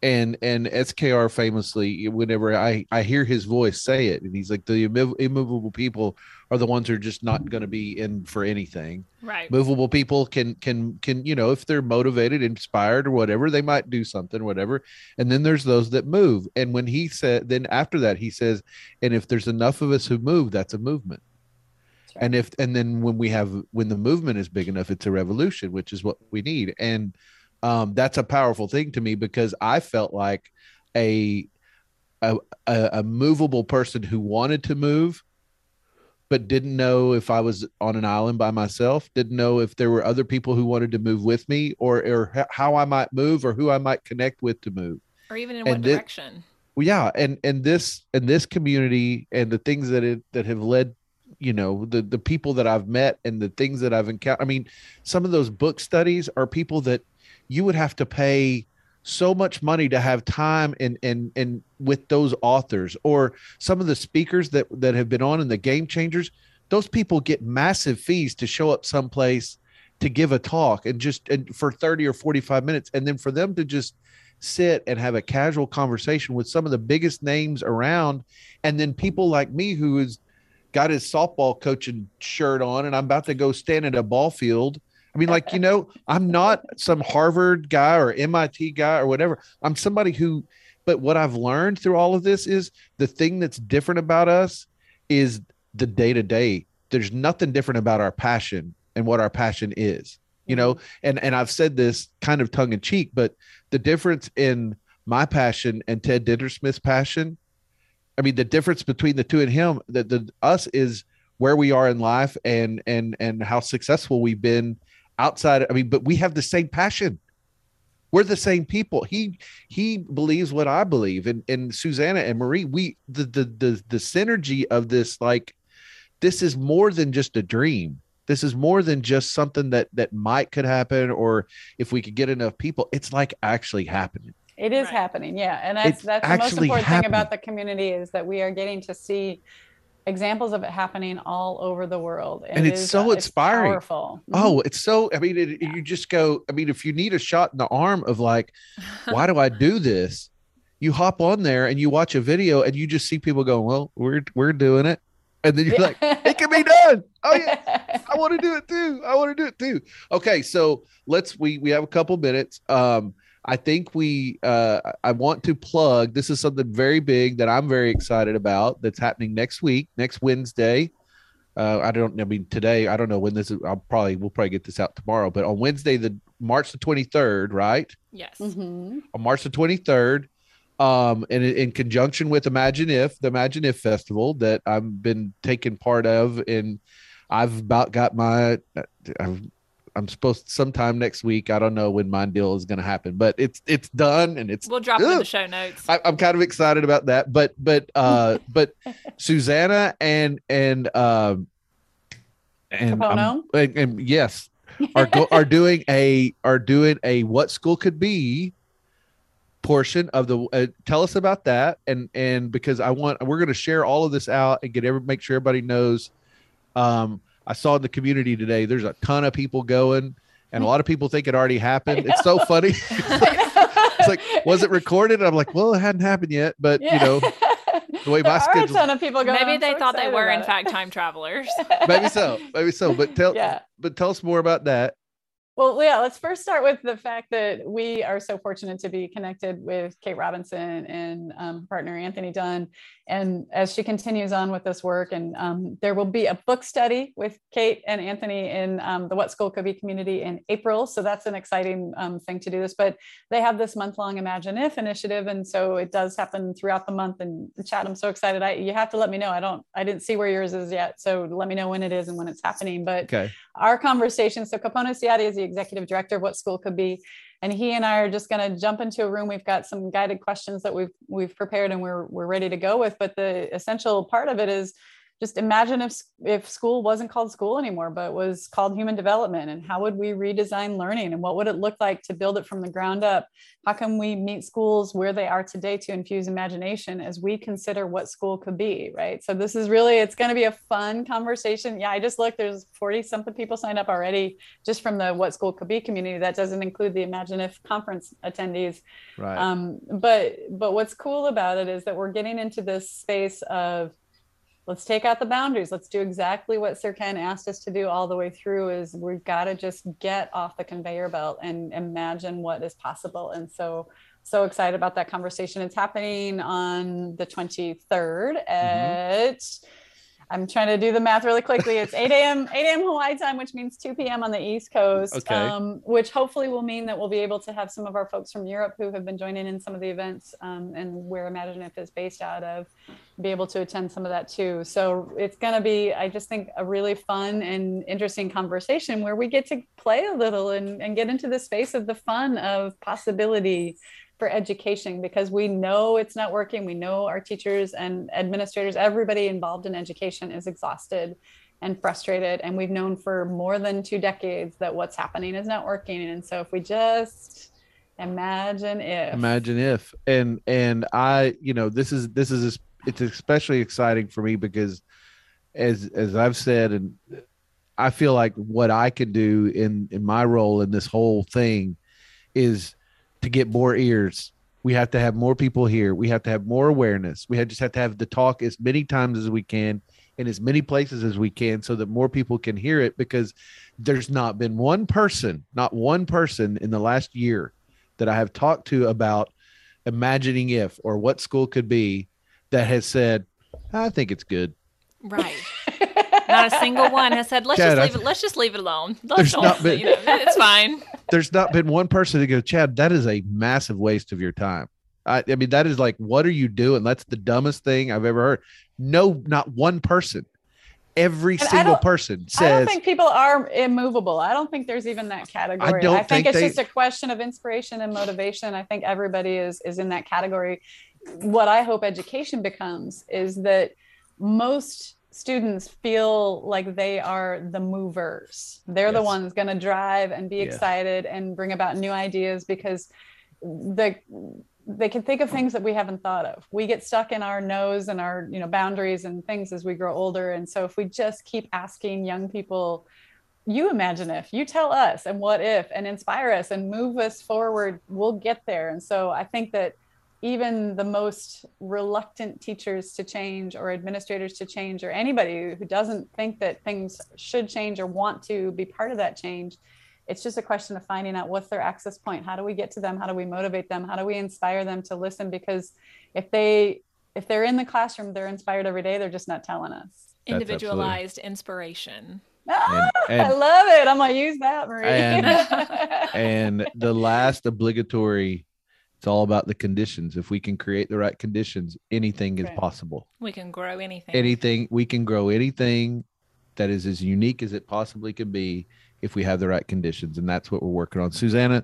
And and skr famously whenever i i hear his voice say it and he's like the immovable people are the ones who are just not going to be in for anything. Right. Movable people can can can you know if they're motivated inspired or whatever they might do something whatever. And then there's those that move. And when he said then after that he says and if there's enough of us who move that's a movement. And if and then when we have when the movement is big enough it's a revolution which is what we need and um, that's a powerful thing to me because I felt like a, a a movable person who wanted to move but didn't know if I was on an island by myself, didn't know if there were other people who wanted to move with me or or how I might move or who I might connect with to move. Or even in and what direction. Well, yeah, and and this and this community and the things that it that have led you know the the people that I've met and the things that I've encountered. I mean, some of those book studies are people that you would have to pay so much money to have time and and and with those authors or some of the speakers that that have been on in the game changers those people get massive fees to show up someplace to give a talk and just and for 30 or 45 minutes and then for them to just sit and have a casual conversation with some of the biggest names around and then people like me who has got his softball coaching shirt on and I'm about to go stand at a ball field I mean, like, you know, I'm not some Harvard guy or MIT guy or whatever. I'm somebody who, but what I've learned through all of this is the thing that's different about us is the day to day. There's nothing different about our passion and what our passion is, you know, and, and I've said this kind of tongue in cheek, but the difference in my passion and Ted Dintersmith's passion, I mean, the difference between the two and him, that the us is where we are in life and and and how successful we've been outside. I mean, but we have the same passion. We're the same people. He he believes what I believe, and and Susannah and Marie, we the the the the synergy of this, like, this is more than just a dream. This is more than just something that that might could happen, or if we could get enough people, it's like actually happening. It is right. happening, yeah, and that's it's that's the most important happening. thing about the community is that we are getting to see examples of it happening all over the world. And, and it's is, so inspiring it's powerful. Oh mm-hmm. it's so i mean it, yeah. you just go i mean if you need a shot in the arm of like why do i do this? you hop on there and you watch a video and you just see people going well we're we're doing it. And then you're like it can be done. Oh yeah. I want to do it too. I want to do it too. Okay so let's we we have a couple minutes. Um I think we, uh, I want to plug. This is something very big that I'm very excited about. That's happening next week, next Wednesday. Uh, I don't. I mean, today. I don't know when this is. I'll probably we'll probably get this out tomorrow. But on Wednesday, the March the 23rd, right? Yes. Mm-hmm. On March the 23rd, um, and in, in conjunction with Imagine If, the Imagine If Festival that I've been taking part of, and I've about got my. I've I'm supposed to, sometime next week. I don't know when my deal is going to happen, but it's it's done and it's. We'll drop ugh. it in the show notes. I, am kind of excited about that, but but uh but Susannah and and um and, and, and yes are go, are doing a are doing a what school could be portion of the uh, tell us about that and and because I want we're going to share all of this out and get every make sure everybody knows um I saw in the community today, there's a ton of people going, and a lot of people think it already happened. It's so funny. it's like, was it recorded? I'm like, well, it hadn't happened yet, but yeah. you know, the way my schedule. a ton of people going. Maybe they so thought they were in fact time travelers. maybe so. Maybe so. But tell, yeah. but tell us more about that. Well, yeah, let's first start with the fact that we are so fortunate to be connected with Kate Robinson and um, partner Anthony Dunn. And as she continues on with this work, and um, there will be a book study with Kate and Anthony in um, the What School Could Be community in April. So that's an exciting um, thing to do this. But they have this month long Imagine If initiative. And so it does happen throughout the month. And Chad, I'm so excited. I, you have to let me know. I don't, I didn't see where yours is yet. So let me know when it is and when it's happening. But okay. Our conversation, so Kapono Ciotti is the executive director of What School Could Be. And he and I are just going to jump into a room. We've got some guided questions that we've we've prepared and we're we're ready to go with. But the essential part of it is just imagine if if school wasn't called school anymore but was called human development. And how would we redesign learning? And what would it look like to build it from the ground up? How can we meet schools where they are today to infuse imagination as we consider what school could be right? So this is really it's going to be a fun conversation. Yeah i just looked there's 40 something people signed up already just from the what school could be community. That doesn't include the imagine if conference attendees. Right. um, but but what's cool about it is that we're getting into this space of let's take out the boundaries. Let's do exactly what sir ken asked us to do all the way through is we've got to just get off the conveyor belt and imagine what is possible. And so so excited about that conversation. It's happening on the 23rd mm-hmm. at I'm trying to do the math really quickly. It's 8 a.m. 8 a.m. Hawaii time, which means 2 p.m. on the East Coast. Okay. Um, which hopefully will mean that we'll be able to have some of our folks from Europe who have been joining in some of the events um, and where Imagine If is based out of, be able to attend some of that too. So it's going to be, I just think, a really fun and interesting conversation where we get to play a little and, and get into the space of the fun of possibility for education because we know it's not working. We know our teachers and administrators, everybody involved in education is exhausted and frustrated. And we've known for more than two decades that what's happening is not working. And so if we just imagine if. imagine if and and i you know this is this is it's especially exciting for me because as as i've said and i feel like what i can do in in my role in this whole thing is to get more ears we have to have more people here we have to have more awareness we have, just have to have the talk as many times as we can in as many places as we can so that more people can hear it because there's not been one person not one person in the last year that I have talked to about imagining if or what school could be that has said, I think it's good. Right. Not a single one has said, "Let's Chad, just I- leave it. Let's just leave it alone. Let's There's don't, not been- you know, it's fine." There's not been one person to go, Chad, that is a massive waste of your time. I, I mean, that is like, what are you doing? That's the dumbest thing I've ever heard. No, not one person. Every And single person says. I don't think people are immovable. I don't think there's even that category. I, don't I think, think it's they- just a question of inspiration and motivation. I think everybody is is in that category. What I hope education becomes is that most students feel like they are the movers. They're the ones going to drive and be Yeah. excited and bring about new ideas because the they can think of things that we haven't thought of. We get stuck in our nose and our, you know, boundaries and things as we grow older. And so if we just keep asking young people, you imagine if, you tell us, and what if, and inspire us and move us forward, we'll get there. And so I think that even the most reluctant teachers to change or administrators to change or anybody who doesn't think that things should change or want to be part of that change it's just a question of finding out what's their access point. How do we get to them? How do we motivate them? How do we inspire them to listen? Because if they if they're in the classroom they're inspired every day they're just not telling us. That's absolutely- Individualized inspiration. Ah, and- i love it. I'm gonna use that marie. And- and the last obligatory, it's all about the conditions. If we can create the right conditions, anything is Right. possible. We can grow anything. anything we can grow anything that is as unique as it possibly can be if we have the right conditions and that's what we're working on susannah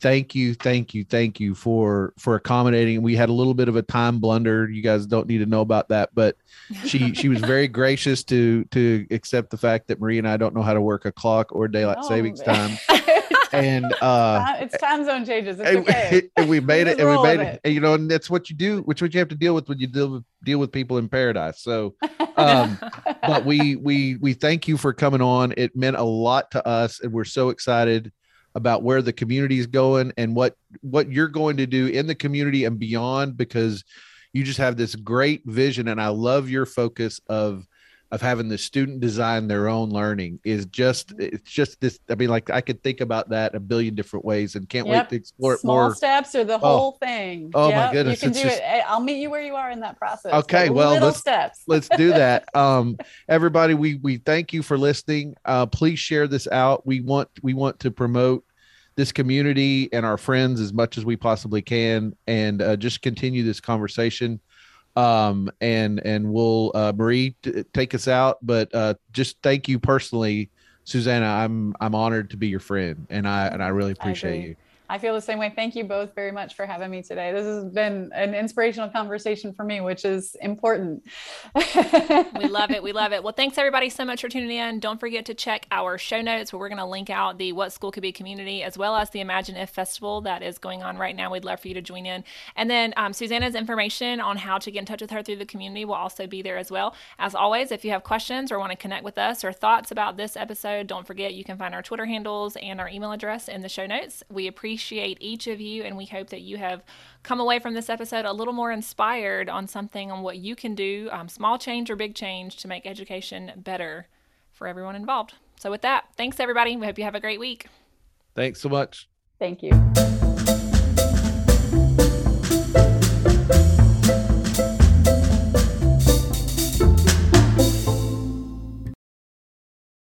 thank you thank you thank you for for accommodating we had a little bit of a time blunder you guys don't need to know about that but she she was very gracious to to accept the fact that marie and i don't know how to work a clock or daylight No, savings man. time and uh it's time zone changes. It's and, okay. and we made it and we made it. it. And, you know and that's what you do which what you have to deal with when you deal with deal with people in paradise. So um but we we we thank you for coming on. It meant a lot to us and we're so excited about where the community is going and what what you're going to do in the community and beyond because you just have this great vision and i love your focus of of having the student design their own learning is just it's just this i mean like i could think about that a billion different ways and can't Yep. wait to explore it small more. steps or the whole thing. Oh, my goodness, you can it's do just- it. I'll meet you where you are in that process. Okay, but well, little let's- steps. let's do that. Um everybody we we thank you for listening. Uh please share this out. We want we want to promote this community and our friends as much as we possibly can and uh, just continue this conversation um and and we'll uh marie t- take us out but uh just thank you personally susannah i'm i'm honored to be your friend and i and i really appreciate agree. you I feel the same way. Thank you both very much for having me today. This has been an inspirational conversation for me, which is important. we love it. We love it. Well, thanks everybody so much for tuning in. Don't forget to check our show notes where we're going to link out the What School Could Be community as well as the Imagine If Festival that is going on right now. We'd love for you to join in. And then um, Susannah's information on how to get in touch with her through the community will also be there as well. As always, if you have questions or want to connect with us or thoughts about this episode, don't forget you can find our Twitter handles and our email address in the show notes. We appreciate appreciate each of you, and we hope that you have come away from this episode a little more inspired on something on what you can do, um, small change or big change, to make education better for everyone involved. So, with that, thanks everybody. We hope you have a great week. Thanks so much. Thank you.